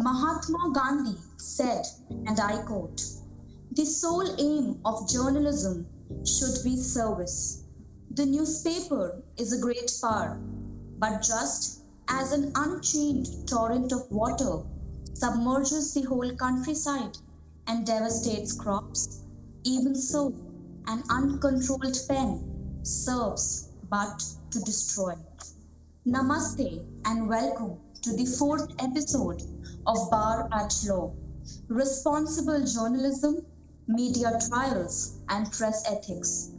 Mahatma Gandhi said, and I quote, The sole aim of journalism should be service. The newspaper is a great power, but just as an unchained torrent of water submerges the whole countryside and devastates crops, even so, an uncontrolled pen serves but to destroy. Namaste and welcome to the fourth episode of Bar at Law Responsible Journalism, Media Trials, and Press Ethics.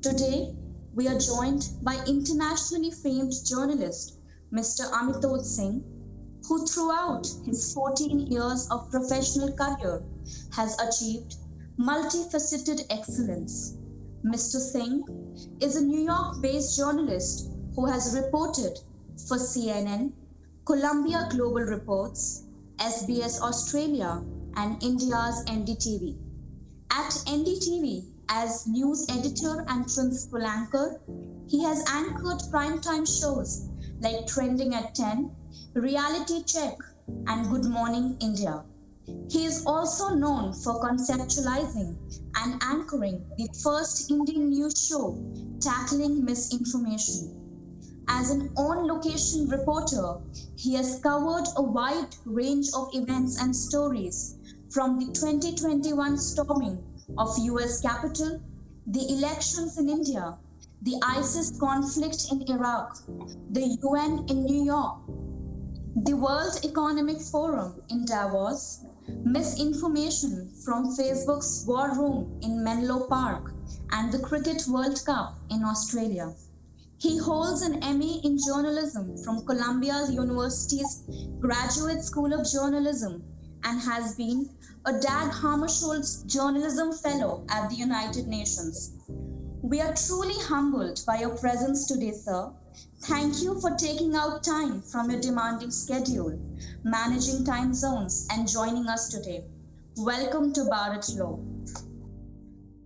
Today, we are joined by internationally famed journalist Mr. Amitoj Singh, who throughout his 14 years of professional career has achieved multifaceted excellence. Mr. Singh is a New York based journalist who has reported for CNN, Columbia Global Reports, SBS Australia, and India's NDTV. At NDTV, as news editor and principal anchor, he has anchored primetime shows like Trending at 10, Reality Check, and Good Morning India. He is also known for conceptualizing and anchoring the first Indian news show tackling misinformation. As an on location reporter, he has covered a wide range of events and stories from the 2021 storming of US Capitol, the elections in India, the ISIS conflict in Iraq, the UN in New York, the World Economic Forum in Davos, misinformation from Facebook's war room in Menlo Park, and the Cricket World Cup in Australia. He holds an MA in journalism from Columbia University's Graduate School of Journalism and has been a Dag Hammarskjöld Journalism Fellow at the United Nations. We are truly humbled by your presence today, sir. Thank you for taking out time from your demanding schedule, managing time zones, and joining us today. Welcome to Bharat Law.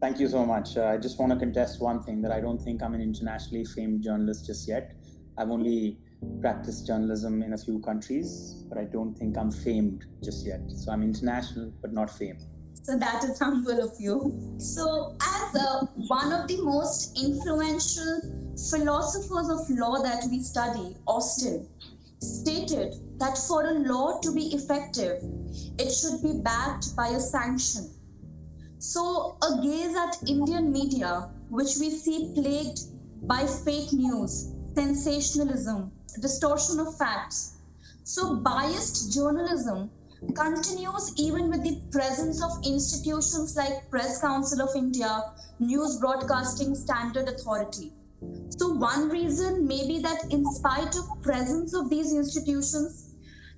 Thank you so much. Uh, I just want to contest one thing that I don't think I'm an internationally famed journalist just yet. I've only practiced journalism in a few countries, but I don't think I'm famed just yet. So I'm international, but not famed. So that is humble of you. So, as uh, one of the most influential philosophers of law that we study, Austin, stated that for a law to be effective, it should be backed by a sanction. So, a gaze at Indian media, which we see plagued by fake news, sensationalism, distortion of facts. So, biased journalism continues even with the presence of institutions like Press Council of India, News Broadcasting Standard Authority. So one reason may be that in spite of presence of these institutions,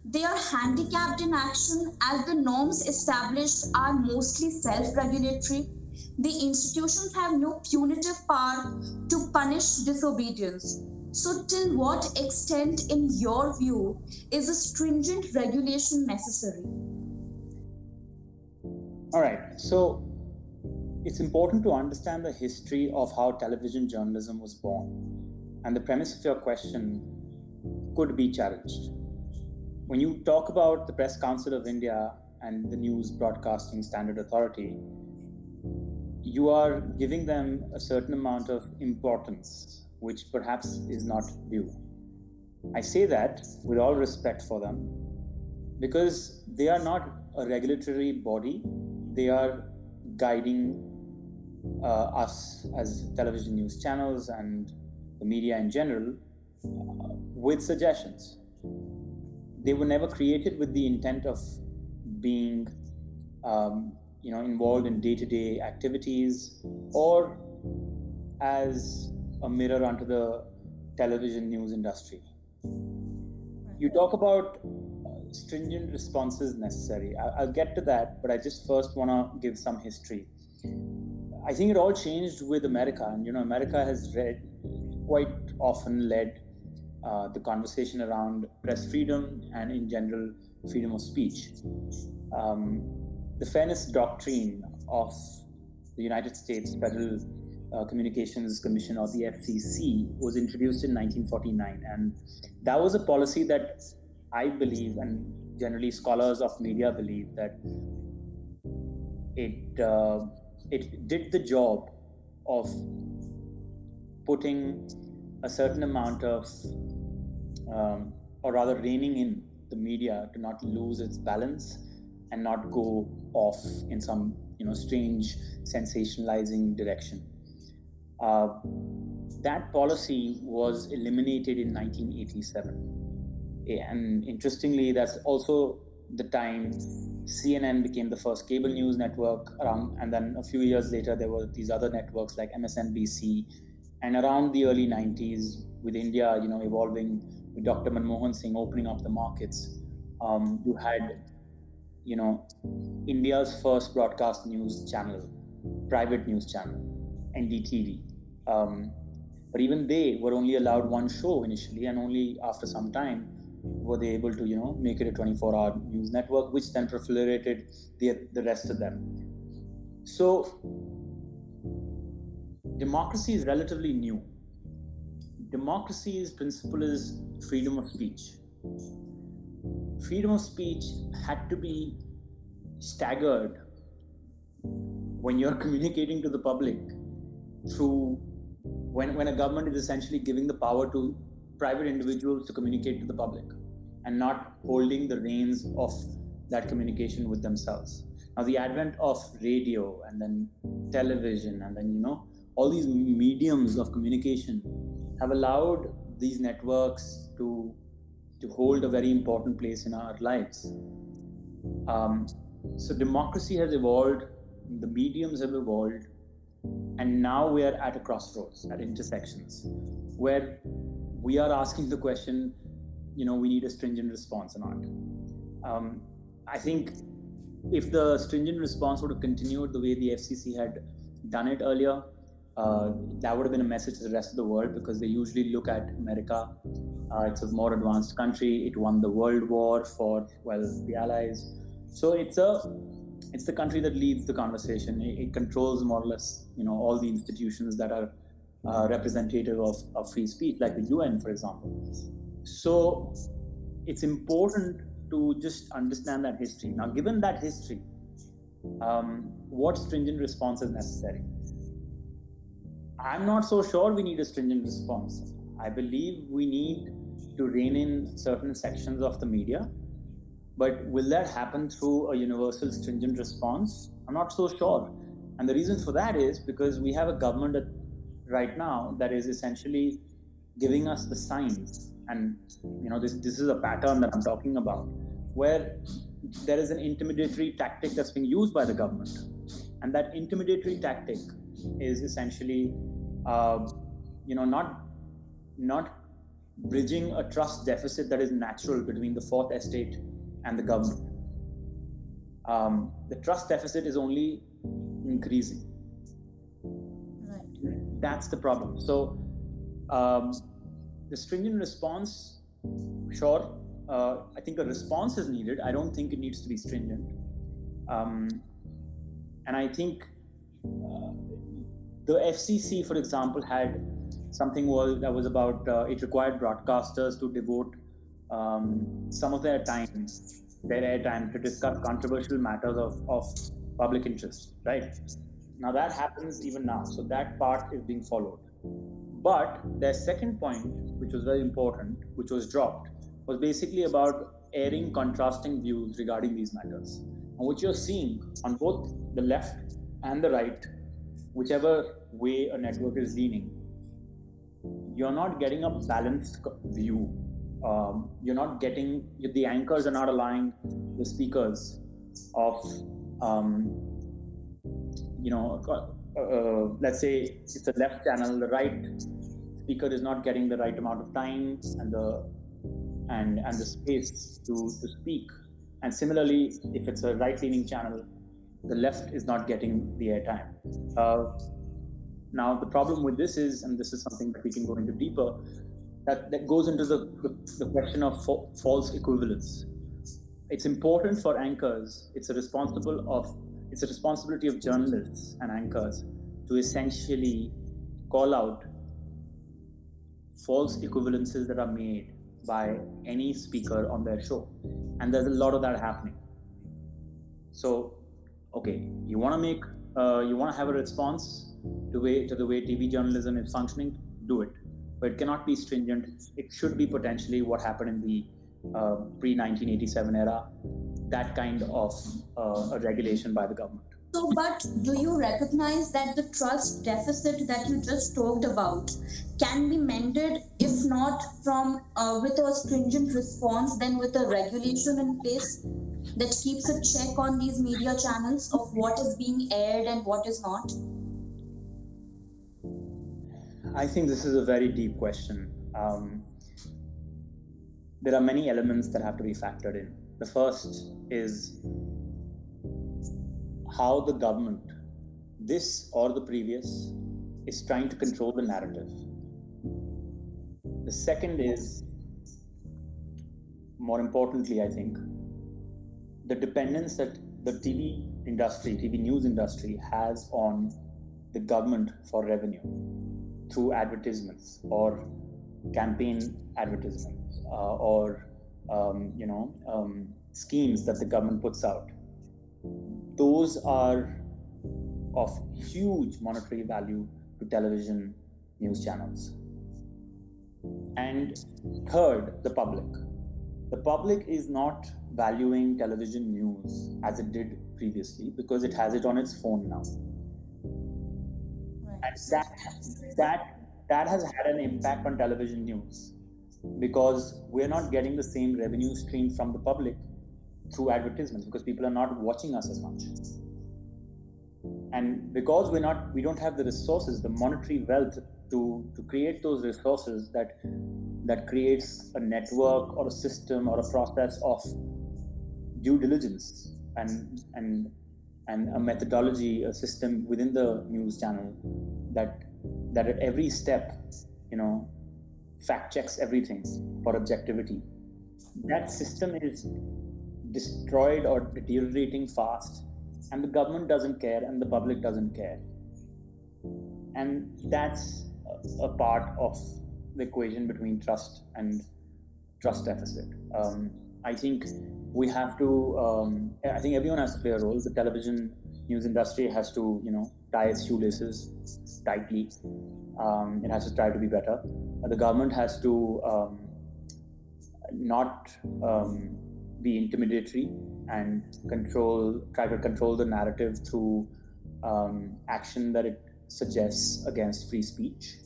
they are handicapped in action as the norms established are mostly self-regulatory. The institutions have no punitive power to punish disobedience. So, till what extent, in your view, is a stringent regulation necessary? All right. So, it's important to understand the history of how television journalism was born. And the premise of your question could be challenged. When you talk about the Press Council of India and the News Broadcasting Standard Authority, you are giving them a certain amount of importance which perhaps is not due. I say that with all respect for them because they are not a regulatory body, they are guiding uh, us as television news channels and the media in general uh, with suggestions. They were never created with the intent of being um, you know involved in day-to-day activities or as a mirror onto the television news industry. You talk about uh, stringent responses necessary. I'll get to that, but I just first want to give some history. I think it all changed with America, and you know, America has read quite often led uh, the conversation around press freedom and, in general, freedom of speech. Um, the fairness doctrine of the United States federal uh, Communications Commission or the FCC was introduced in 1949, and that was a policy that I believe, and generally scholars of media believe that it uh, it did the job of putting a certain amount of um, or rather reining in the media to not lose its balance and not go off in some you know strange sensationalizing direction. Uh, that policy was eliminated in 1987 and interestingly that's also the time CNN became the first cable news network around, and then a few years later there were these other networks like MSNBC, and around the early 90s with India, you know, evolving with Dr. Manmohan Singh opening up the markets, um, you had, you know, India's first broadcast news channel, private news channel, NDTV. Um, but even they were only allowed one show initially, and only after some time were they able to you know make it a 24 hour news network which then proliferated the, the rest of them so democracy is relatively new democracy's principle is freedom of speech freedom of speech had to be staggered when you're communicating to the public through when, when a government is essentially giving the power to private individuals to communicate to the public and not holding the reins of that communication with themselves. Now, the advent of radio and then television and then, you know, all these mediums of communication have allowed these networks to, to hold a very important place in our lives. Um, so, democracy has evolved, the mediums have evolved, and now we are at a crossroads, at intersections, where we are asking the question, you know, we need a stringent response or not. Um, I think if the stringent response would have continued the way the FCC had done it earlier, uh, that would have been a message to the rest of the world because they usually look at America. Uh, it's a more advanced country. It won the World War for well the Allies, so it's a it's the country that leads the conversation. It, it controls more or less you know all the institutions that are uh, representative of, of free speech, like the UN, for example. So it's important to just understand that history. Now, given that history, um, what stringent response is necessary? I'm not so sure we need a stringent response. I believe we need to rein in certain sections of the media. But will that happen through a universal stringent response? I'm not so sure. And the reason for that is because we have a government right now that is essentially giving us the signs and you know this this is a pattern that i'm talking about where there is an intimidatory tactic that's being used by the government and that intimidatory tactic is essentially uh, you know not not bridging a trust deficit that is natural between the fourth estate and the government um, the trust deficit is only increasing that's the problem. So, um, the stringent response, sure, uh, I think a response is needed. I don't think it needs to be stringent. Um, and I think the FCC, for example, had something was, that was about uh, it required broadcasters to devote um, some of their time, their airtime, to discuss controversial matters of, of public interest, right? Now that happens even now. So that part is being followed. But the second point, which was very important, which was dropped, was basically about airing contrasting views regarding these matters. And what you're seeing on both the left and the right, whichever way a network is leaning, you're not getting a balanced view. Um, you're not getting the anchors are not allowing the speakers of um, you know, uh, uh, let's say it's a left channel, the right speaker is not getting the right amount of time and the and and the space to to speak. And similarly, if it's a right-leaning channel, the left is not getting the airtime. Uh, now, the problem with this is, and this is something that we can go into deeper, that, that goes into the, the, the question of fa- false equivalence. It's important for anchors, it's a responsible of it's a responsibility of journalists and anchors to essentially call out false equivalences that are made by any speaker on their show. And there's a lot of that happening. So, okay, you want to make, uh, you want to have a response to, way, to the way TV journalism is functioning, do it. But it cannot be stringent. It should be potentially what happened in the uh, pre 1987 era, that kind of uh, regulation by the government. So, but do you recognize that the trust deficit that you just talked about can be mended, if not from uh, with a stringent response, then with a regulation in place that keeps a check on these media channels of what is being aired and what is not? I think this is a very deep question. Um, there are many elements that have to be factored in. The first is how the government, this or the previous, is trying to control the narrative. The second is, more importantly, I think, the dependence that the TV industry, TV news industry has on the government for revenue through advertisements or campaign advertisements uh, or um, you know um, schemes that the government puts out those are of huge monetary value to television news channels. And third, the public. The public is not valuing television news as it did previously because it has it on its phone now. Right. And that, that, that has had an impact on television news because we're not getting the same revenue stream from the public through advertisements because people are not watching us as much and because we're not we don't have the resources the monetary wealth to to create those resources that that creates a network or a system or a process of due diligence and and and a methodology a system within the news channel that that at every step you know fact checks everything for objectivity. That system is destroyed or deteriorating fast and the government doesn't care and the public doesn't care. And that's a part of the equation between trust and trust deficit. Um, i think we have to um, i think everyone has to play a role. The television news industry has to you know tie its shoelaces tightly. Um, it has to try to be better. The government has to um, not um, be intimidatory and control try to control the narrative through um, action that it suggests against free speech.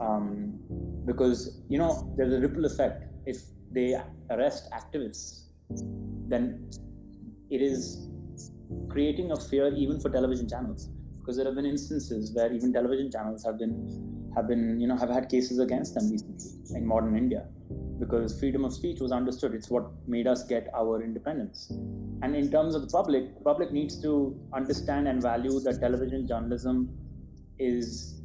Um, because you know there's a ripple effect. If they arrest activists then it is creating a fear even for television channels because there have been instances where even television channels have been have been you know have had cases against them recently in modern india because freedom of speech was understood. It's what made us get our independence. And in terms of the public, the public needs to understand and value that television journalism is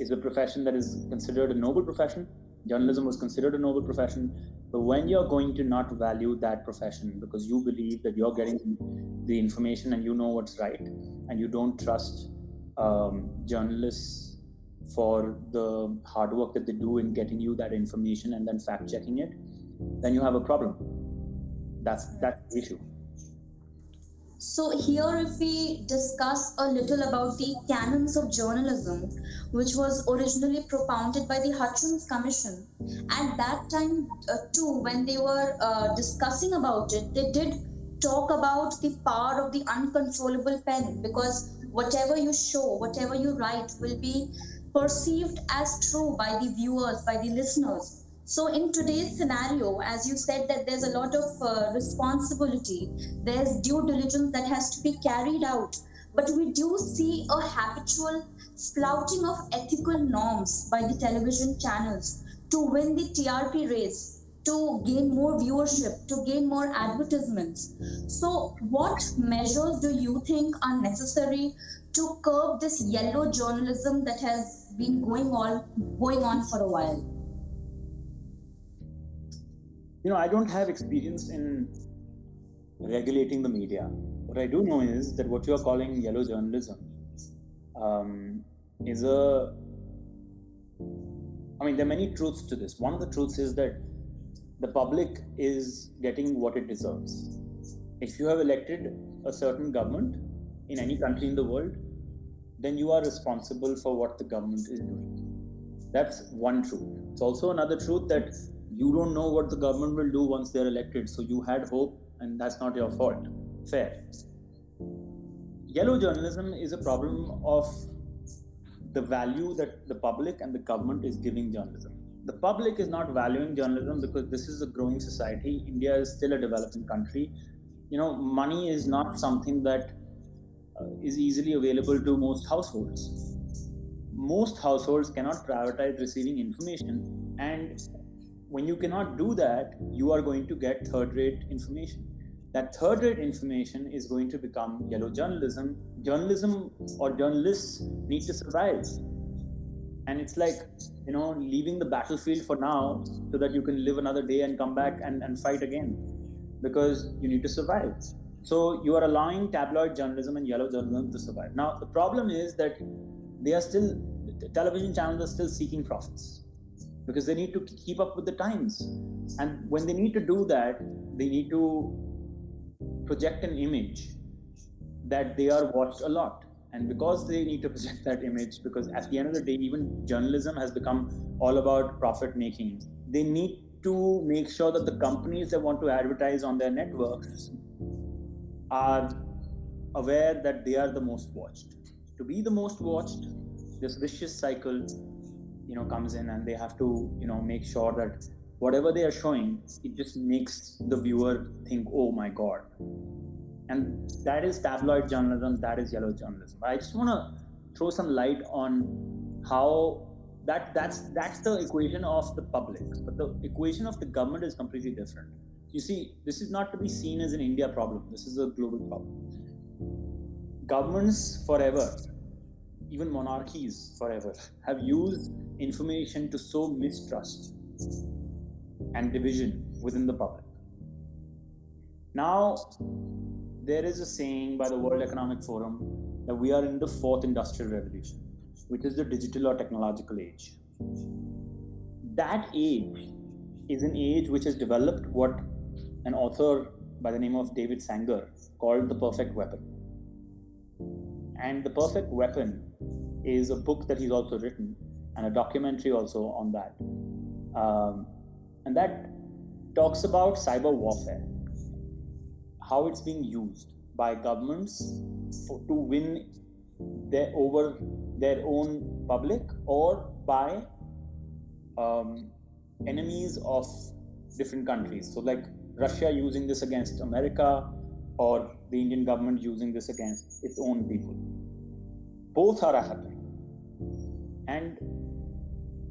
is a profession that is considered a noble profession. Journalism was considered a noble profession. But when you're going to not value that profession because you believe that you're getting the information and you know what's right, and you don't trust um, journalists for the hard work that they do in getting you that information and then fact checking it, then you have a problem. That's that's the issue. So here, if we discuss a little about the canons of journalism, which was originally propounded by the Hutchins Commission, at that time uh, too, when they were uh, discussing about it, they did talk about the power of the uncontrollable pen because whatever you show, whatever you write, will be perceived as true by the viewers, by the listeners. So, in today's scenario, as you said, that there's a lot of uh, responsibility, there's due diligence that has to be carried out. But we do see a habitual splouting of ethical norms by the television channels to win the TRP race, to gain more viewership, to gain more advertisements. So, what measures do you think are necessary to curb this yellow journalism that has been going on going on for a while? You know, I don't have experience in regulating the media. What I do know is that what you are calling yellow journalism um, is a. I mean, there are many truths to this. One of the truths is that the public is getting what it deserves. If you have elected a certain government in any country in the world, then you are responsible for what the government is doing. That's one truth. It's also another truth that you don't know what the government will do once they're elected, so you had hope, and that's not your fault. Fair. Yellow journalism is a problem of the value that the public and the government is giving journalism. The public is not valuing journalism because this is a growing society. India is still a developing country. You know, money is not something that uh, is easily available to most households. Most households cannot prioritize receiving information, and when you cannot do that, you are going to get third rate information. That third rate information is going to become yellow journalism. Journalism or journalists need to survive. And it's like, you know, leaving the battlefield for now so that you can live another day and come back and, and fight again because you need to survive. So you are allowing tabloid journalism and yellow journalism to survive. Now, the problem is that they are still, television channels are still seeking profits because they need to keep up with the times. And when they need to do that, they need to project an image that they are watched a lot. And because they need to project that image, because at the end of the day, even journalism has become all about profit making, they need to make sure that the companies that want to advertise on their networks are aware that they are the most watched. To be the most watched, this vicious cycle you know comes in and they have to you know make sure that whatever they are showing it just makes the viewer think oh my god. And that is tabloid journalism that is yellow journalism. I just want to throw some light on how that that's that's the equation of the public but the equation of the government is completely different. You see this is not to be seen as an india problem. This is a global problem. Governments forever even monarchies forever have used information to sow mistrust and division within the public. Now, there is a saying by the World Economic Forum that we are in the fourth industrial revolution, which is the digital or technological age. That age is an age which has developed what an author by the name of David Sanger called the perfect weapon. And the perfect weapon is a book that he's also written and a documentary also on that. Um, and that talks about cyber warfare, how it's being used by governments for, to win their, over their own public or by um, enemies of different countries. So, like Russia using this against America, or the Indian government using this against its own people. Both are happening. And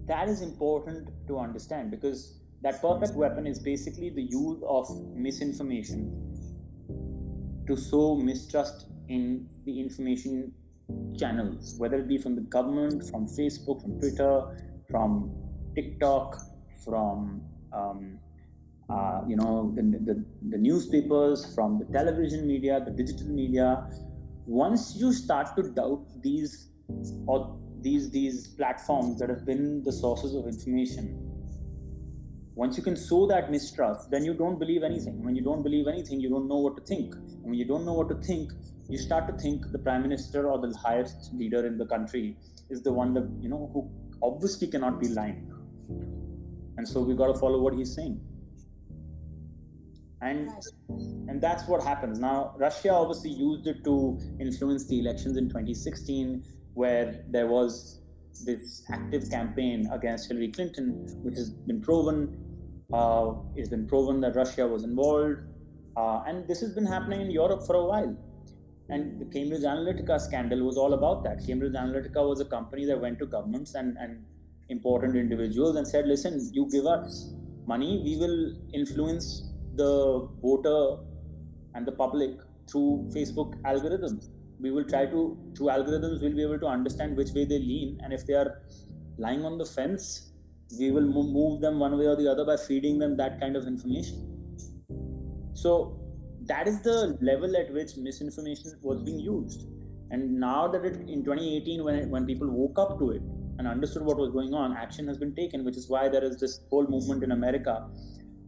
that is important to understand because that perfect weapon is basically the use of misinformation to sow mistrust in the information channels, whether it be from the government, from Facebook, from Twitter, from TikTok, from um, uh, you know the, the, the newspapers, from the television media, the digital media. Once you start to doubt these or these these platforms that have been the sources of information once you can sow that mistrust then you don't believe anything. When you don't believe anything you don't know what to think. And when you don't know what to think you start to think the prime minister or the highest leader in the country is the one that you know who obviously cannot be lying. And so we got to follow what he's saying and and that's what happens now russia obviously used it to influence the elections in 2016 where there was this active campaign against Hillary Clinton, which has been proven. Uh, it's been proven that Russia was involved, uh, and this has been happening in Europe for a while. And the Cambridge Analytica scandal was all about that. Cambridge Analytica was a company that went to governments and, and important individuals and said, listen, you give us money, we will influence the voter and the public through Facebook algorithms. We will try to through algorithms we'll be able to understand which way they lean. And if they are lying on the fence we will move them one way or the other by feeding them that kind of information. So that is the level at which misinformation was being used. And now that it in 2018 when it, when people woke up to it and understood what was going on action has been taken which is why there is this whole movement in america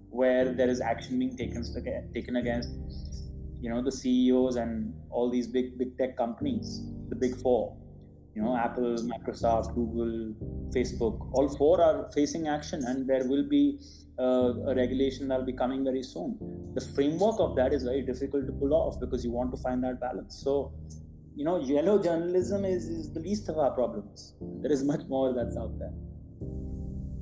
where there is action being taken taken against you know the CEOs and all these big big tech companies, the big four, you know Apple, Microsoft, Google, Facebook. All four are facing action, and there will be uh, a regulation that will be coming very soon. The framework of that is very difficult to pull off because you want to find that balance. So, you know, yellow journalism is, is the least of our problems. There is much more that's out there.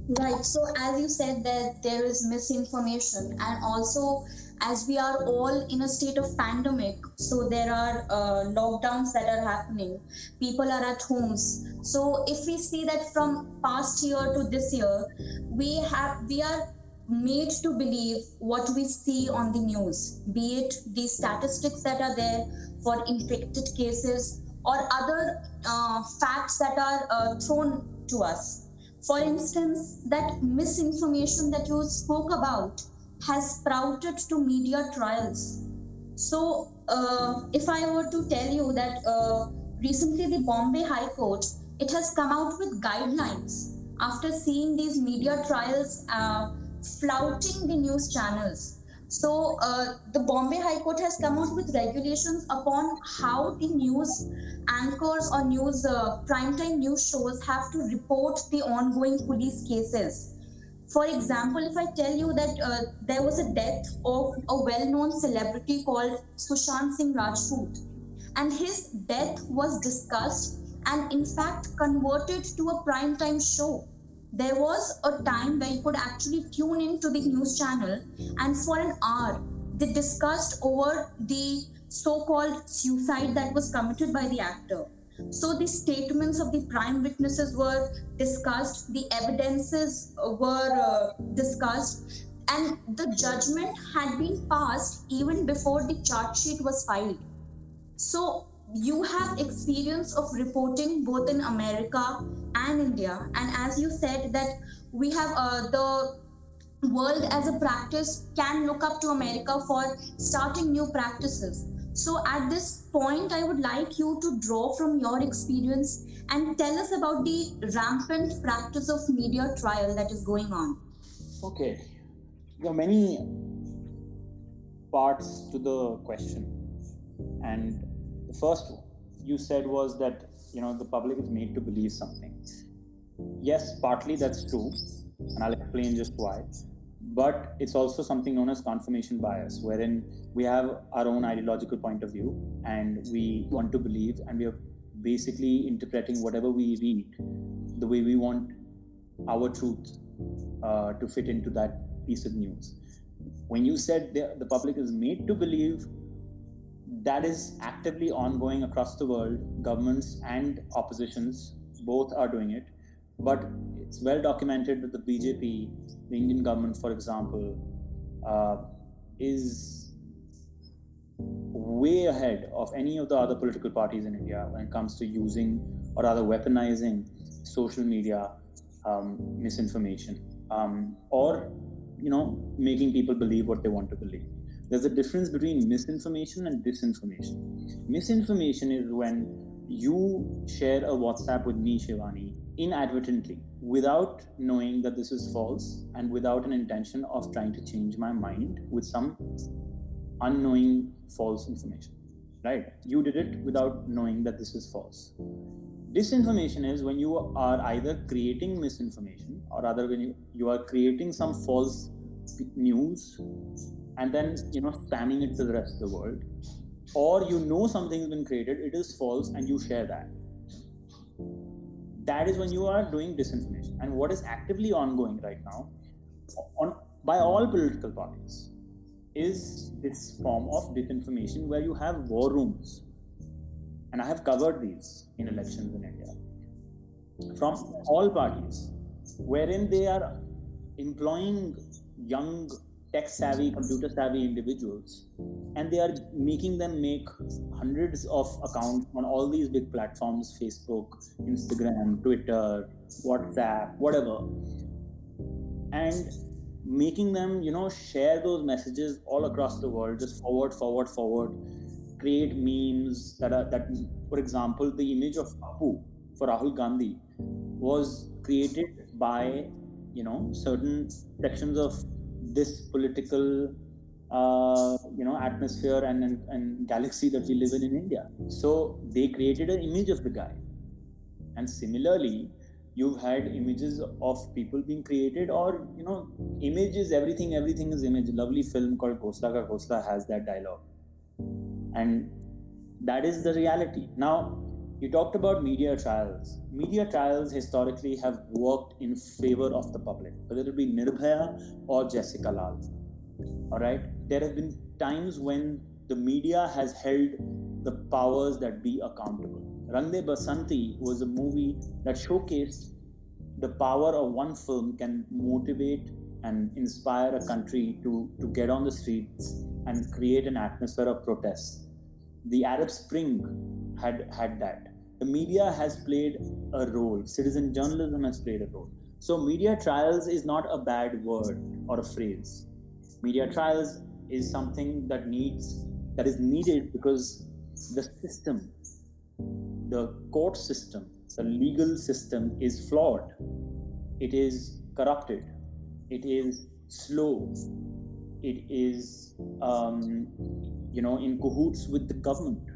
Right. So, as you said, that there is misinformation, and also as we are all in a state of pandemic, so there are uh, lockdowns that are happening. People are at homes. So, if we see that from past year to this year, we have we are made to believe what we see on the news, be it the statistics that are there for infected cases or other uh, facts that are uh, thrown to us for instance, that misinformation that you spoke about has sprouted to media trials. So, uh, if I were to tell you that uh, recently the Bombay High Court it has come out with guidelines after seeing these media trials uh, flouting the news channels so uh, the Bombay High Court has come out with regulations upon how the news anchors or news uh, primetime news shows have to report the ongoing police cases. For example, if I tell you that uh, there was a death of a well-known celebrity called Sushant Singh Rajput, and his death was discussed and in fact converted to a primetime show there was a time where you could actually tune into the news channel and for an hour they discussed over the so-called suicide that was committed by the actor. So the statements of the prime witnesses were discussed the evidences were uh, discussed and the judgment had been passed even before the charge sheet was filed. So you have experience of reporting both in America and India, and as you said that we have uh, the world as a practice can look up to America for starting new practices. So at this point, I would like you to draw from your experience and tell us about the rampant practice of media trial that is going on. Okay, there are many parts to the question, and first you said was that you know the public is made to believe something. Yes, partly that's true, and I'll explain just why. But it's also something known as confirmation bias, wherein we have our own ideological point of view and we want to believe, and we are basically interpreting whatever we read the way we want our truth uh, to fit into that piece of news. When you said the, the public is made to believe that is actively ongoing across the world. Governments and oppositions both are doing it. But it's well documented that the BJP, the Indian government, for example, uh, is way ahead of any of the other political parties in India when it comes to using or rather weaponizing social media um, misinformation um, or you know making people believe what they want to believe there's a difference between misinformation and disinformation. Misinformation is when you share a WhatsApp with me, Shivani, inadvertently, without knowing that this is false and without an intention of trying to change my mind with some unknowing false information. Right? You did it without knowing that this is false. Disinformation is when you are either creating misinformation or rather when you, you are creating some false news and then you know spamming it to the rest of the world. Or you know something has been created it is false and you share that. That is when you are doing disinformation. And what is actively ongoing right now on by all political parties is this form of disinformation where you have war rooms. And i have covered these in elections in india. From all parties wherein they are employing young tech savvy, computer savvy individuals, and they are making them make hundreds of accounts on all these big platforms Facebook, Instagram, Twitter, WhatsApp, whatever, and making them, you know, share those messages all across the world, just forward, forward, forward, create memes that are that, for example, the image of Pappu for Rahul Gandhi was created by you know certain sections of this political uh, you know atmosphere and, and, and galaxy that we live in in India. So they created an image of the guy, and similarly, you've had images of people being created, or you know, images. Everything, everything is image. Lovely film called Khosla Ka Ghosla has that dialogue, and that is the reality. Now, you talked about media trials. Media trials historically have worked in favor of the public, whether it be Nirbhaya or Jessica Lal. All right, there have been times when the media has held the powers that be accountable. Rang De Basanti was a movie that showcased the power of one film can motivate and inspire a country to, to get on the streets and create an atmosphere of protest. The Arab Spring had had that the media has played a role, citizen journalism has played a role. So, media trials is not a bad word or a phrase. Media trials is something that needs that is needed because the system, the court system, the legal system is flawed. It is corrupted. It is slow. It is, um, you know, in cahoots with the government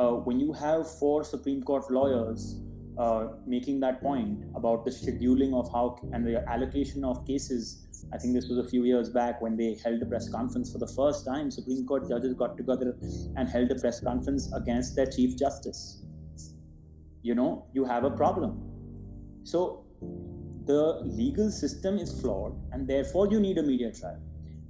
uh, when you have four Supreme Court lawyers uh, making that point about the scheduling of how and the allocation of cases, I think this was a few years back when they held a press conference for the first time. Supreme Court judges got together and held a press conference against their Chief Justice. You know, you have a problem. So the legal system is flawed, and therefore you need a media trial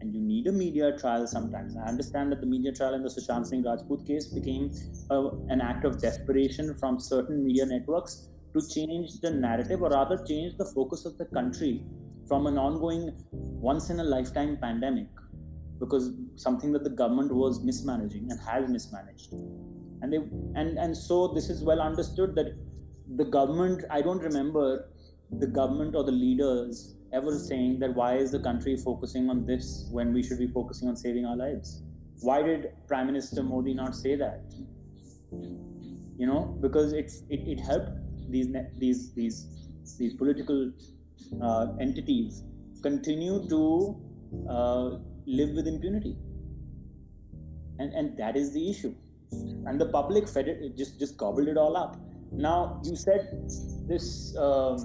and you need a media trial sometimes. I understand that the media trial in the Sushant Singh Rajput case became a, an act of desperation from certain media networks to change the narrative or rather change the focus of the country from an ongoing once in a lifetime pandemic because something that the government was mismanaging and has mismanaged and they and and so this is well understood that the government i don't remember the government or the leaders ever saying that why is the country focusing on this when we should be focusing on saving our lives? Why did Prime Minister Modi not say that? You know, because it's it, it helped these these these these political uh, entities continue to uh, live with impunity, and and that is the issue. And the public fed it, just just gobbled it all up. Now you said this. Um,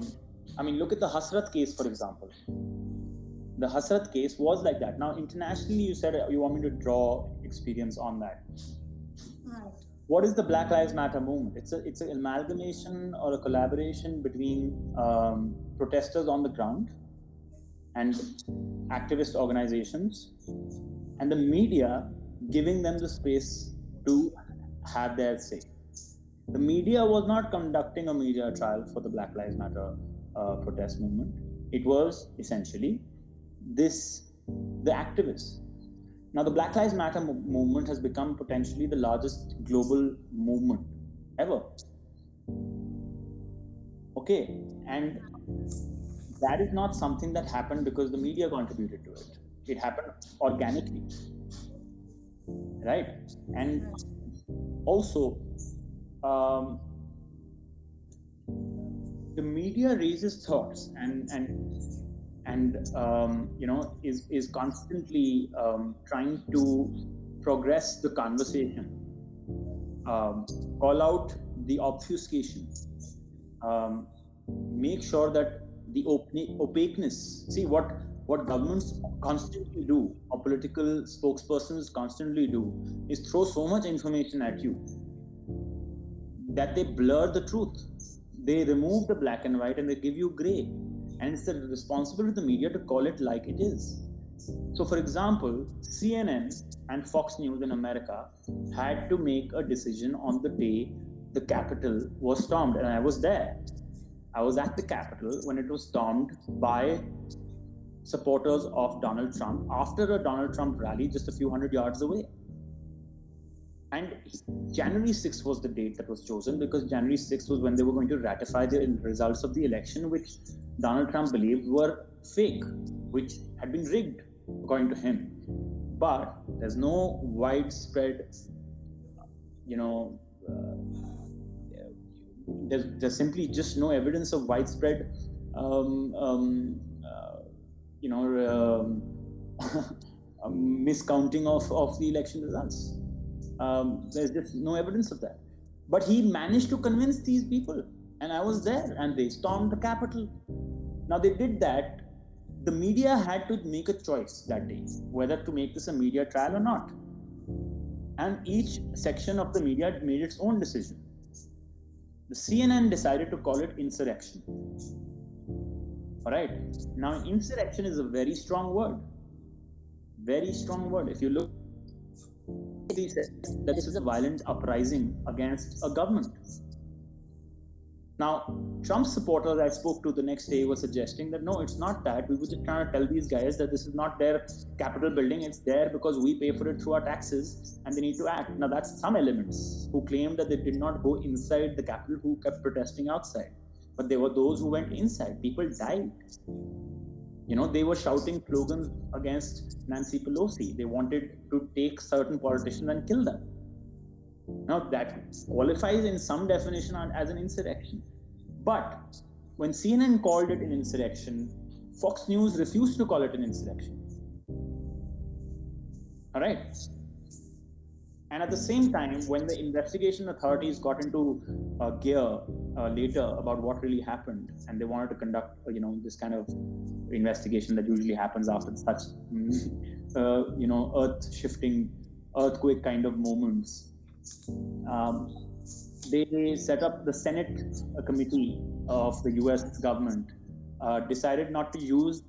I mean, look at the Hathras case, for example. The Hathras case was like that. Now, internationally, you said you want me to draw experience on that. Right. What is the Black Lives Matter movement? It's a it's an amalgamation or a collaboration between um, protesters on the ground and activist organizations and the media giving them the space to have their say. The media was not conducting a media trial for the Black Lives Matter uh, protest movement. It was essentially this the activists. Now, the Black Lives Matter mo- movement has become potentially the largest global movement ever. Okay, and that is not something that happened because the media contributed to it. It happened organically, right? And also, um, the media raises thoughts and and and um, you know is is constantly um, trying to progress the conversation. Um, call out the obfuscation. Um, make sure that the op- opaqueness see what what governments constantly do or political spokespersons constantly do is throw so much information at you that they blur the truth they remove the black and white and they give you gray. And it's the responsibility of the media to call it like it is. So for example cnn and fox news in america had to make a decision on the day the capitol was stormed. And i was there. I was at the capitol when it was stormed by supporters of donald trump after a donald trump rally just a few hundred yards away and January 6th was the date that was chosen because January 6th was when they were going to ratify the results of the election, which Donald Trump believed were fake, which had been rigged, according to him. But there's no widespread, you know, uh, there's, there's simply just no evidence of widespread, um, um, uh, you know, um, miscounting of, of the election results. Um, there's just no evidence of that. But he managed to convince these people, and I was there, and they stormed the Capitol. Now they did that. The media had to make a choice that day whether to make this a media trial or not. And each section of the media made its own decision. The CNN decided to call it insurrection. All right. Now, insurrection is a very strong word. Very strong word. If you look, that this is a violent uprising against a government. Now, Trump supporters I spoke to the next day were suggesting that no, it's not that. We were just trying to tell these guys that this is not their Capitol building. It's there because we pay for it through our taxes and they need to act. Now, that's some elements who claimed that they did not go inside the Capitol, who kept protesting outside. But there were those who went inside. People died. You know, they were shouting slogans against Nancy Pelosi. They wanted to take certain politicians and kill them. Now, that qualifies in some definition as an insurrection. But when CNN called it an insurrection, Fox News refused to call it an insurrection. All right. And at the same time, when the investigation authorities got into uh, gear uh, later about what really happened, and they wanted to conduct, uh, you know, this kind of investigation that usually happens after such, uh, you know, earth-shifting, earthquake kind of moments, um, they set up the Senate committee of the U.S. government. Uh, decided not to use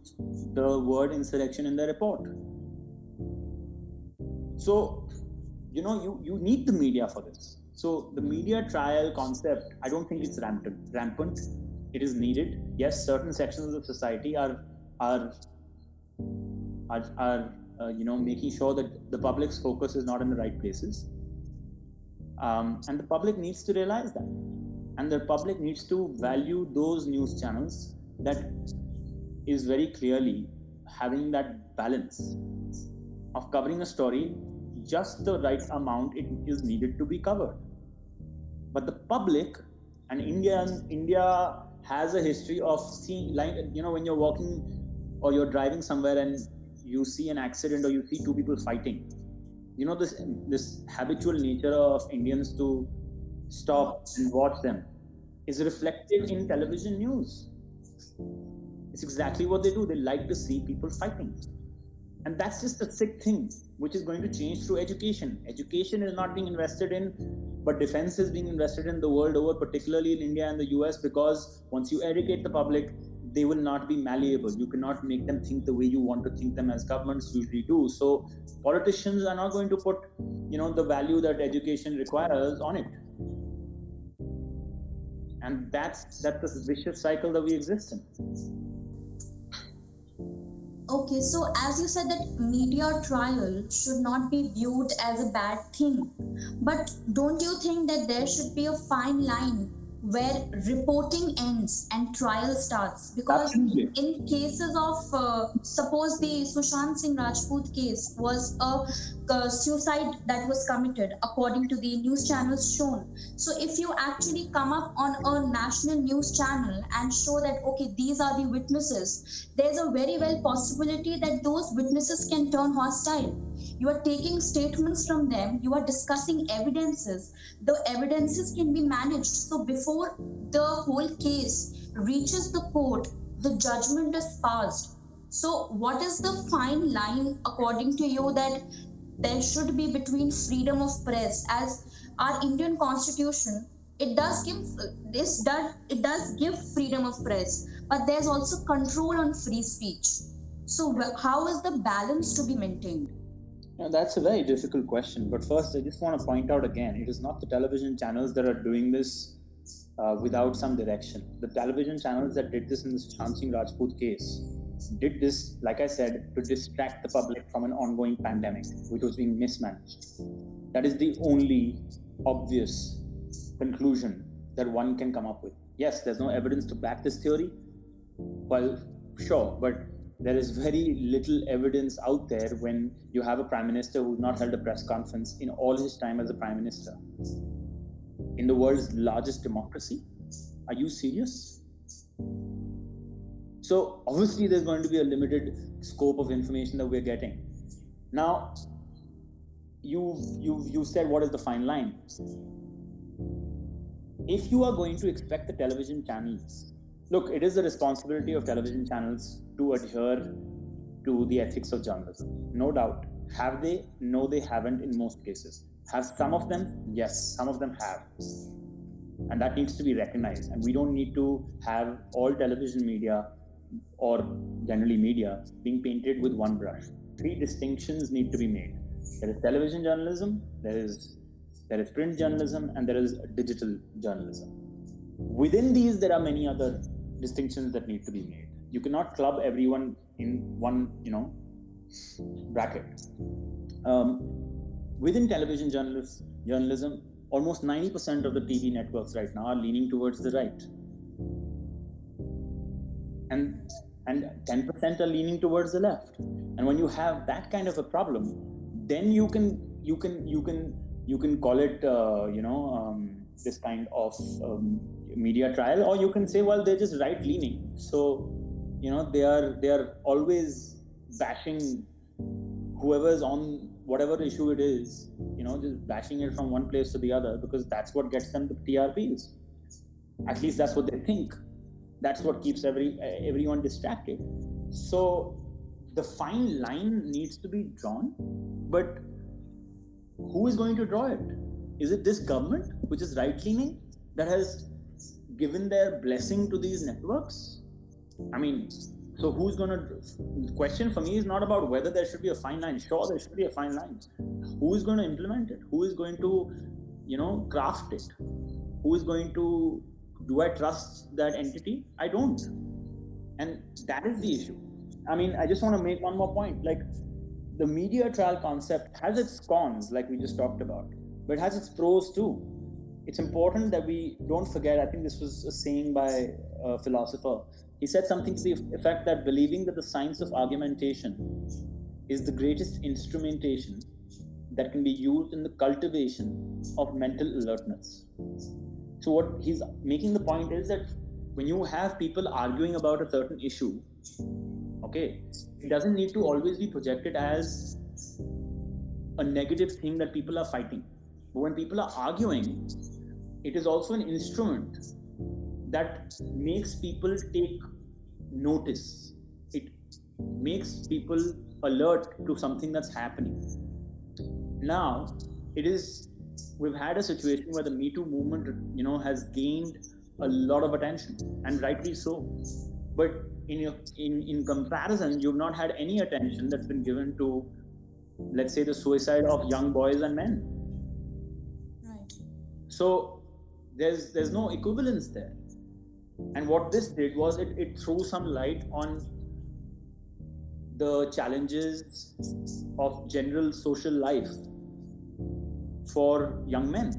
the word insurrection in the report. So, you know, you, you need the media for this. So the media trial concept, I don't think it's rampant. Rampant. It is needed. Yes, certain sections of society are are are, are uh, you know making sure that the public's focus is not in the right places. Um, and the public needs to realize that. And the public needs to value those news channels that is very clearly having that balance of covering a story just the right amount it is needed to be covered. But the public and India India has a history of seeing like you know when you're walking or you're driving somewhere and you see an accident or you see two people fighting you know this this habitual nature of Indians to stop and watch them is reflected in television news. It's exactly what they do. They like to see people fighting. And that's just a sick thing, which is going to change through education. Education is not being invested in, but defense is being invested in the world over, particularly in India and the US, because once you educate the public, they will not be malleable. You cannot make them think the way you want to think them as governments usually do. So politicians are not going to put, you know, the value that education requires on it. And that's that's the vicious cycle that we exist in. Okay, so as you said that media trial should not be viewed as a bad thing. But don't you think that there should be a fine line where reporting ends and trial starts because Absolutely. in cases of uh, suppose the Sushant Singh Rajput case was a, a, suicide that was committed according to the news channels shown. So if you actually come up on a national news channel and show that okay these are the witnesses there's a very well possibility that those witnesses can turn hostile. You are taking statements from them you are discussing evidences the evidences can be managed. So before the whole case reaches the court the judgment is passed. So what is the fine line according to you that there should be between freedom of press as our indian constitution it does give this does it does give freedom of press but there's also control on free speech so how is the balance to be maintained now, that's a very difficult question. But first, I just want to point out again it is not the television channels that are doing this uh, without some direction. The television channels that did this in the Sushant Singh Rajput case did this, like I said, to distract the public from an ongoing pandemic, which was being mismanaged. That is the only obvious conclusion that one can come up with. Yes, there's no evidence to back this theory. Well, sure, but there is very little evidence out there when you have a prime minister who's not held a press conference in all his time as a prime minister in the world's largest democracy are you serious So obviously, there's going to be a limited scope of information that we're getting. Now, you you you said what is the fine line? If you are going to expect the television channels, look, it is the responsibility of television channels to adhere to the ethics of journalism, no doubt. Have they? No, they haven't in most cases. Have some of them? Yes, some of them have. And that needs to be recognized. And we don't need to have all television media or generally media being painted with one brush. Three distinctions need to be made. There is television journalism, there is there is print journalism, and there is digital journalism. Within these, there are many other distinctions that need to be made. You cannot club everyone in one, you know, bracket. Um, within television journalism, almost 90% of the TV networks right now are leaning towards the right. And and 10% are leaning towards the left. And when you have that kind of a problem, then you can you can you can you can call it uh, you know um, this kind of um, media trial, or you can say, well, they're just right leaning. So you know they are they are always bashing whoever's on whatever issue it is, you know, just bashing it from one place to the other because that's what gets them the TRPs. At least that's what they think. That's what keeps every everyone distracted. So the fine line needs to be drawn, but who is going to draw it? Is it this government, which is right leaning, that has given their blessing to these networks? I mean, so who's going to? The question for me is not about whether there should be a fine line. Sure, there should be a fine line. Who is going to implement it? Who is going to, you know, craft it? Who is going to? Do I trust that entity? I don't. And that is the issue. I mean, I just want to make one more point. Like, the media trial concept has its cons, like we just talked about, but it has its pros too. It's important that we don't forget. I think this was a saying by a philosopher he said something to the effect that believing that the science of argumentation is the greatest instrumentation that can be used in the cultivation of mental alertness. So, what he's making the point is that when you have people arguing about a certain issue, okay, it doesn't need to always be projected as a negative thing that people are fighting. But when people are arguing, it is also an instrument that makes people take notice. It makes people alert to something that's happening. Now, it is we've had a situation where the Me Too movement, you know, has gained a lot of attention, and rightly so. But in your, in in comparison, you've not had any attention that's been given to, let's say, the suicide of young boys and men. Right. So there's there's no equivalence there. And what this did was it, it threw some light on the challenges of general social life for young men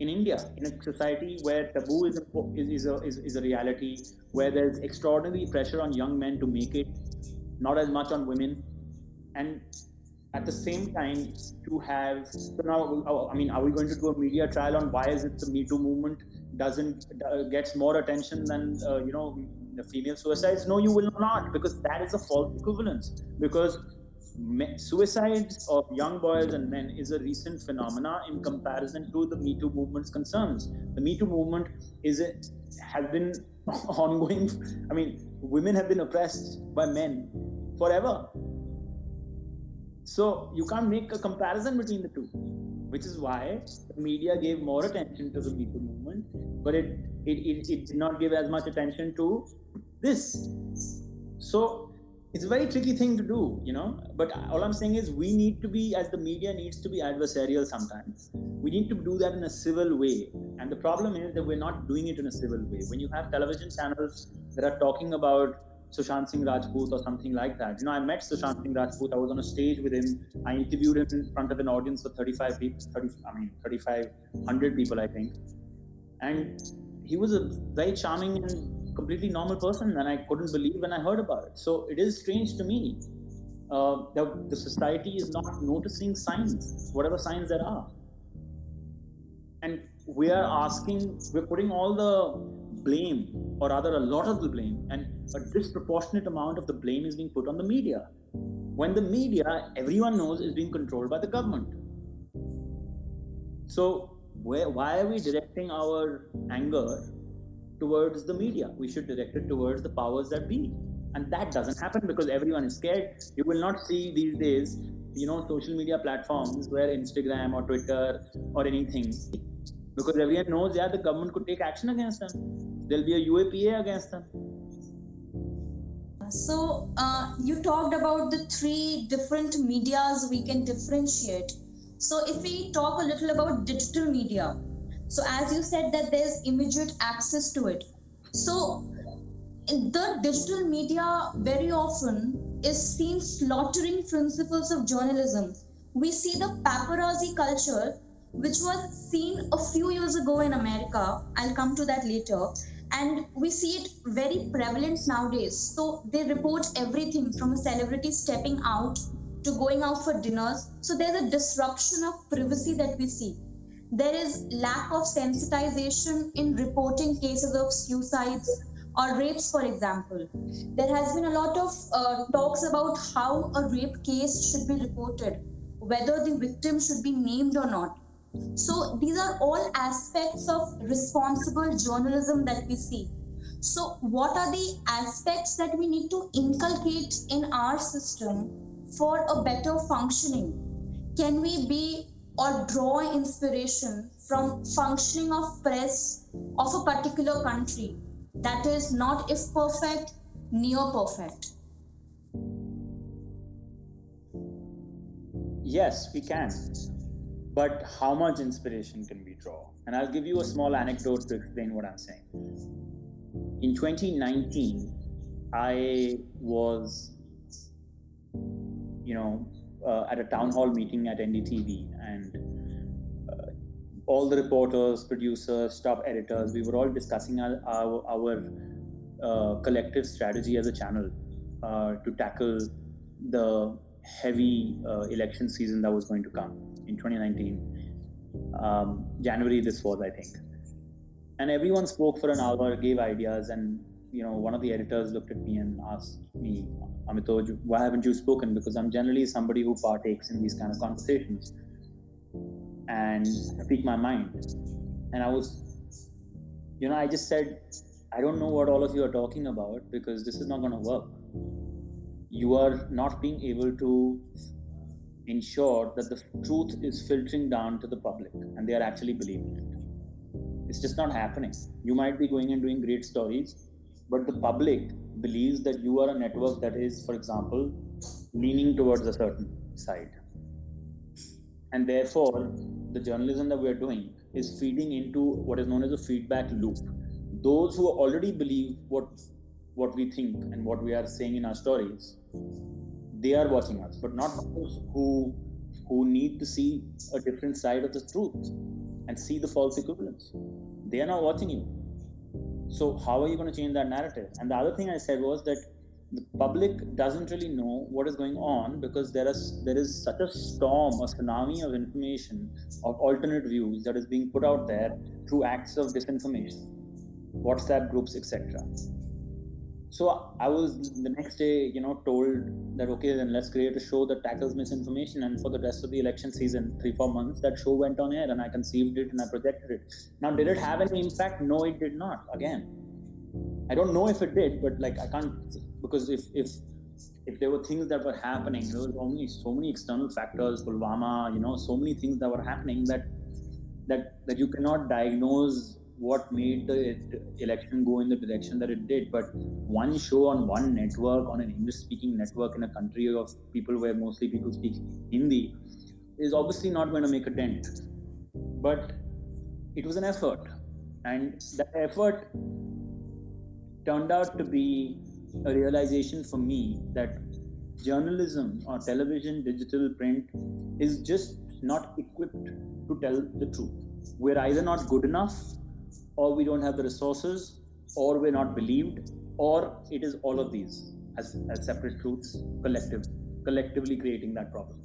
in India, in a society where taboo is a, is, a, is, is a reality, where there's extraordinary pressure on young men to make it, not as much on women. And at the same time, to have so now, I mean, are we going to do a media trial on why is it the Me Too movement doesn't uh, gets more attention than uh, you know the female suicides no you will not because that is a false equivalence because suicides of young boys and men is a recent phenomena in comparison to the me too movement's concerns the me too movement is a, has been ongoing i mean women have been oppressed by men forever so you can't make a comparison between the two which is why the media gave more attention to the Me Too movement, but it, it, it, it did not give as much attention to this. So it's a very tricky thing to do, you know. But all I'm saying is we need to be, as the media needs to be adversarial sometimes. We need to do that in a civil way. And the problem is that we're not doing it in a civil way. When you have television channels that are talking about Sushant Singh Rajput or something like that. You know, I met Sushant Singh Rajput. I was on a stage with him. I interviewed him in front of an audience of 35 people, 30, I mean, 3,500 people, I think. And he was a very charming and completely normal person, and I couldn't believe when I heard about it. So it is strange to me uh, that the society is not noticing signs, whatever signs there are. And we are asking, we're putting all the blame, or rather a lot of the blame, and a disproportionate amount of the blame is being put on the media. When the media, everyone knows, is being controlled by the government. So, where, why are we directing our anger towards the media? We should direct it towards the powers that be. And that doesn't happen because everyone is scared. You will not see these days, you know, social media platforms where Instagram or Twitter or anything because everyone knows yeah the government could take action against them there'll be a uapa against them so uh, you talked about the three different medias we can differentiate so if we talk a little about digital media so as you said that there's immediate access to it so the digital media very often is seen slaughtering principles of journalism we see the paparazzi culture which was seen a few years ago in America. I'll come to that later. And we see it very prevalent nowadays. So they report everything from a celebrity stepping out to going out for dinners. So there's a disruption of privacy that we see. There is lack of sensitization in reporting cases of suicides or rapes, for example. There has been a lot of uh, talks about how a rape case should be reported, whether the victim should be named or not. So these are all aspects of responsible journalism that we see. So, what are the aspects that we need to inculcate in our system for a better functioning? Can we be or draw inspiration from functioning of press of a particular country that is not if perfect, near perfect? Yes, we can but how much inspiration can we draw? And I'll give you a small anecdote to explain what I'm saying. In 2019, I was, you know, uh, at a town hall meeting at NDTV, and uh, all the reporters, producers, top editors, we were all discussing our, our, our uh, collective strategy as a channel uh, to tackle the heavy uh, election season that was going to come in 2019. Um, January, this was, I think. And everyone spoke for an hour, gave ideas, and you know, one of the editors looked at me and asked me, Amitoj, why haven't you spoken? Because I'm generally somebody who partakes in these kind of conversations and speak my mind. And I was, you know, I just said, I don't know what all of you are talking about because this is not going to work. You are not being able to ensure that the truth is filtering down to the public and they are actually believing it. It's just not happening. You might be going and doing great stories, but the public believes that you are a network that is, for example, leaning towards a certain side. And therefore, the journalism that we're doing is feeding into what is known as a feedback loop. Those who already believe what what we think and what we are saying in our stories they are watching us, but not those who who need to see a different side of the truth and see the false equivalence. They are not watching you. So how are you going to change that narrative? And the other thing I said was that the public doesn't really know what is going on because there is there is such a storm, a tsunami of information, of alternate views that is being put out there through acts of disinformation, WhatsApp groups, etc so i was the next day you know told that okay then let's create a show that tackles misinformation and for the rest of the election season three four months that show went on air and i conceived it and i projected it. Now did it have any impact? No it did not again. I don't know if it did but like i can't because if if if there were things that were happening there were only so many external factors pulwama you know so many things that were happening that that that you cannot diagnose what made the election go in the direction that it did. But one show on one network, on an English speaking network in a country of people where mostly people speak Hindi, is obviously not going to make a dent. But it was an effort. And that effort turned out to be a realization for me that journalism or television, digital, print is just not equipped to tell the truth. We're either not good enough or we don't have the resources, or we're not believed, or it is all of these as, as separate truths, collective, collectively creating that problem.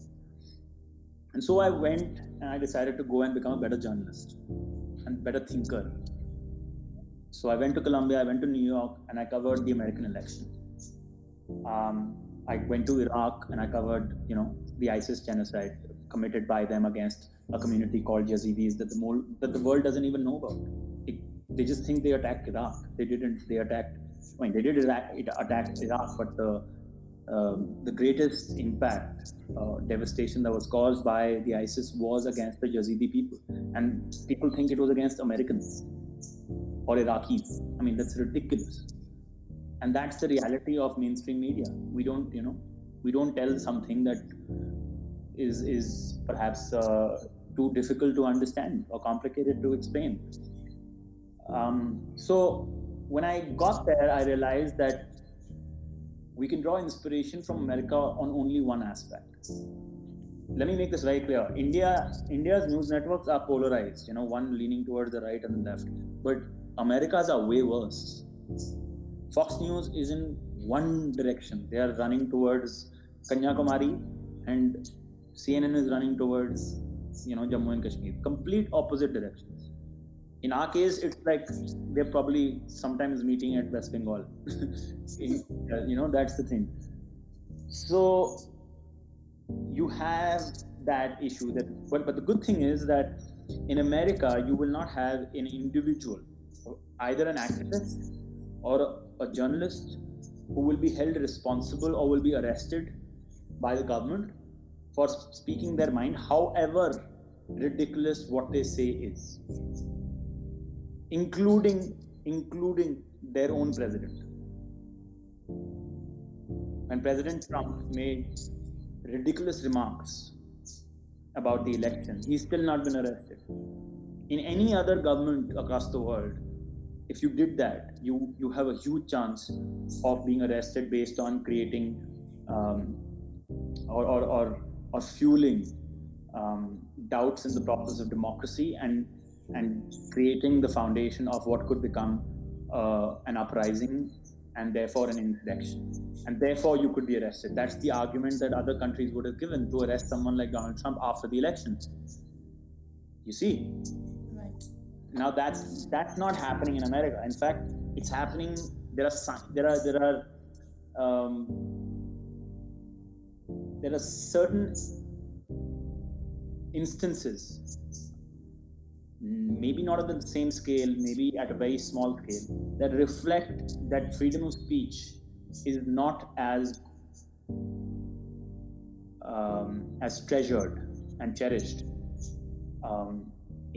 And so I went and I decided to go and become a better journalist and better thinker. So I went to Columbia, I went to New York, and I covered the American election. Um, I went to Iraq and I covered, you know, the ISIS genocide committed by them against a community called Yazidis that the that the world doesn't even know about. They just think they attacked Iraq. They didn't. They attacked. I mean, they did attack, attack Iraq, but the um, the greatest impact, uh, devastation that was caused by the ISIS was against the Yazidi people, and people think it was against Americans or Iraqis. I mean, that's ridiculous. And that's the reality of mainstream media. We don't, you know, we don't tell something that is is perhaps uh, too difficult to understand or complicated to explain. Um, so when I got there, I realized that we can draw inspiration from America on only one aspect. Let me make this very clear. India, India's news networks are polarized. You know, one leaning towards the right and the left, but America's are way worse. Fox News is in one direction. They are running towards Kanyakumari, and CNN is running towards, you know, Jammu and Kashmir. Complete opposite directions. In our case, it's like they're probably sometimes meeting at West Bengal. Uh, you know, that's the thing. So you have that issue. That, but but the good thing is that in America, you will not have an individual either an activist or a, a journalist who will be held responsible or will be arrested by the government for speaking their mind, however ridiculous what they say is, including including their own president. When President Trump made ridiculous remarks about the election, he's still not been arrested. In any other government across the world, if you did that, you you have a huge chance of being arrested based on creating um, or, or, or, or fueling um, doubts in the process of democracy and and creating the foundation of what could become uh, an uprising and therefore an insurrection. And therefore, you could be arrested. That's the argument that other countries would have given to arrest someone like Donald Trump after the election. You see? Now that's that's not happening in America. In fact, it's happening. There are there are there are um, there are certain instances, maybe not at the same scale, maybe at a very small scale, that reflect that freedom of speech is not as um, as treasured and cherished um,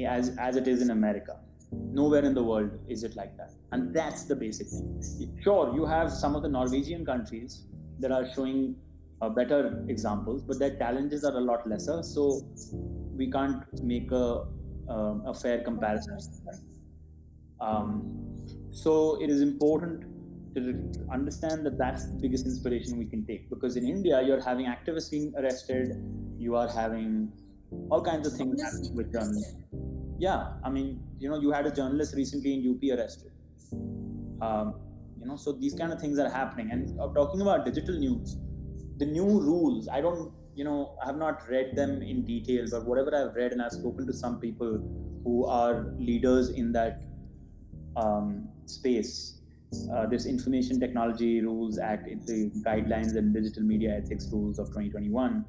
as, as it is in America. Nowhere in the world is it like that. And that's the basic thing. Sure, you have some of the Norwegian countries that are showing uh, better examples, but their challenges are a lot lesser. So we can't make a, uh, a fair comparison. Um, so it is important to understand that that's the biggest inspiration we can take because in India, you're having activists being arrested, you are having all kinds of things happening with journalists yeah, I mean, you know, you had a journalist recently in UP arrested. Um, you know, so these kind of things are happening. And uh, talking about digital news, the new rules, I don't, you know, I have not read them in detail, but whatever I've read and I've spoken to some people who are leaders in that um, space, uh, this Information Technology Rules Act, the guidelines and digital media ethics rules of 2021,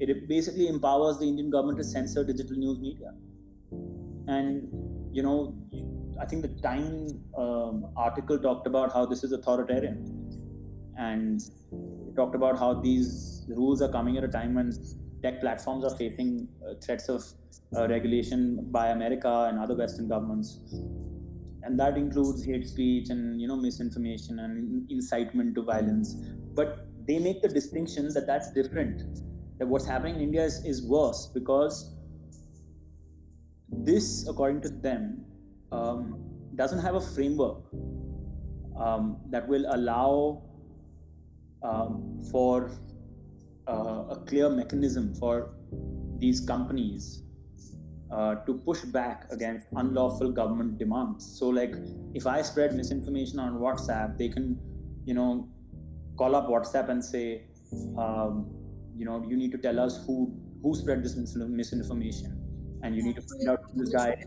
it basically empowers the Indian government to censor digital news media. And you know i think the time um, article talked about how this is authoritarian. And talked about how these rules are coming at a time when tech platforms are facing uh, threats of uh, regulation by america and other western governments. And that includes hate speech and you know misinformation and incitement to violence. But they make the distinction that that's different that what's happening in india is, is worse because this, according to them, um, doesn't have a framework um, that will allow um, for uh, a clear mechanism for these companies uh, to push back against unlawful government demands. So, like, if I spread misinformation on WhatsApp, they can, you know, call up WhatsApp and say, um, you know, you need to tell us who who spread this misinformation and you need to find out who the guy Is.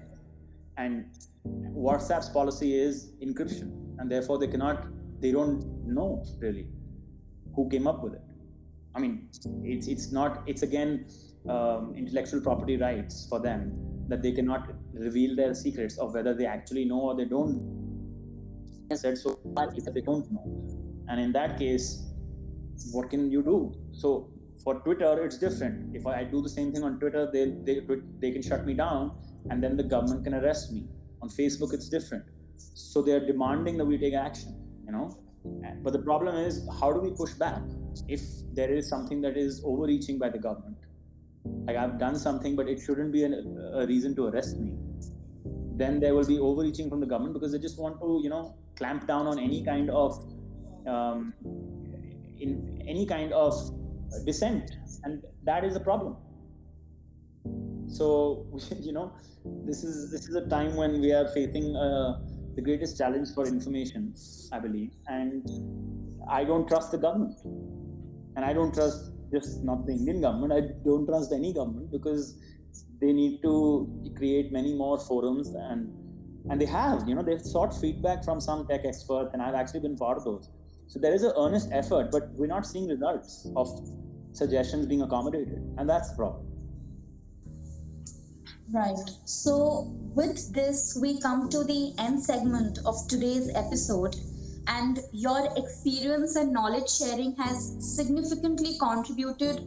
and WhatsApp's policy is encryption, and therefore they cannot, they don't know really who came up with it. I mean, it's it's not. It's again um, intellectual property rights for them that they cannot reveal their secrets of whether they actually know or they don't. I Said so that they don't know, and in that case, what can you do? So for Twitter, it's different. If I do the same thing on Twitter, they they they can shut me down, and then the government can arrest me. On Facebook, it's different. So they are demanding that we take action. You know, but the problem is, how do we push back? if there is something that is overreaching by the government? Like i've done something but it shouldn't be an, a reason to arrest me. Then there will be overreaching from the government because they just want to you know clamp down on any kind of um, in any kind of dissent. And that is a problem. So you know this is this is a time when we are facing uh, the greatest challenge for information i believe and i don't trust the government and I don't trust just not the Indian government. I don't trust any government because they need to create many more forums and and they have. You know, they've sought feedback from some tech experts, and I've actually been part of those. So there is an earnest effort, but we're not seeing results of suggestions being accommodated, and that's the problem. Right. So, with this, we come to the end segment of today's episode and your experience and knowledge sharing has significantly contributed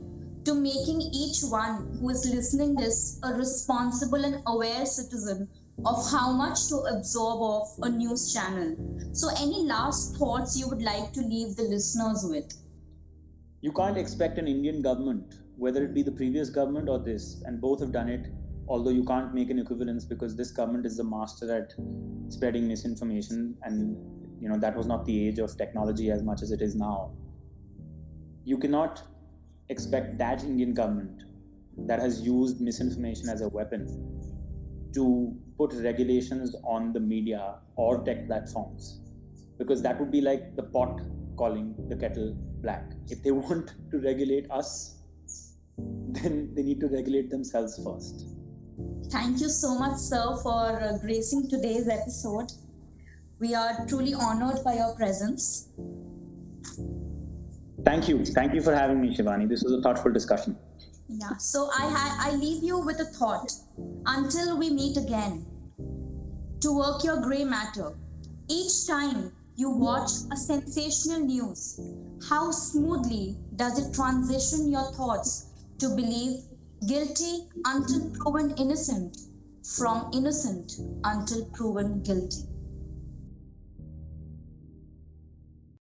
to making each one who is listening this a responsible and aware citizen of how much to absorb of a news channel so any last thoughts you would like to leave the listeners with you can't expect an indian government whether it be the previous government or this and both have done it although you can't make an equivalence because this government is the master at spreading misinformation and you know that was not the age of technology as much as it is now. You cannot expect that indian government that has used misinformation as a weapon to put regulations on the media or tech platforms because that would be like the pot calling the kettle black. If they want to regulate us then they need to regulate themselves first thank you so much sir for uh, gracing today's episode we are truly honored by your presence. Thank you. Thank you for having me, Shivani. This was a thoughtful discussion. Yeah. So I ha- I leave you with a thought. Until we meet again, to work your grey matter. Each time you watch a sensational news, how smoothly does it transition your thoughts to believe guilty until proven innocent, from innocent until proven guilty?